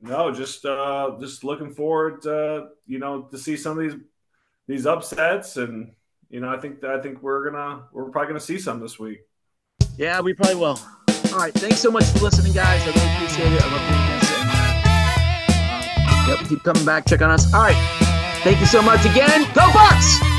No, just uh just looking forward uh, you know, to see some of these these upsets and you know, I think I think we're gonna we're probably gonna see some this week. Yeah, we probably will. All right. Thanks so much for listening, guys. I really appreciate it. I love this. And, uh, uh, yep, keep coming back. Check on us. All right. Thank you so much again. Go Bucks!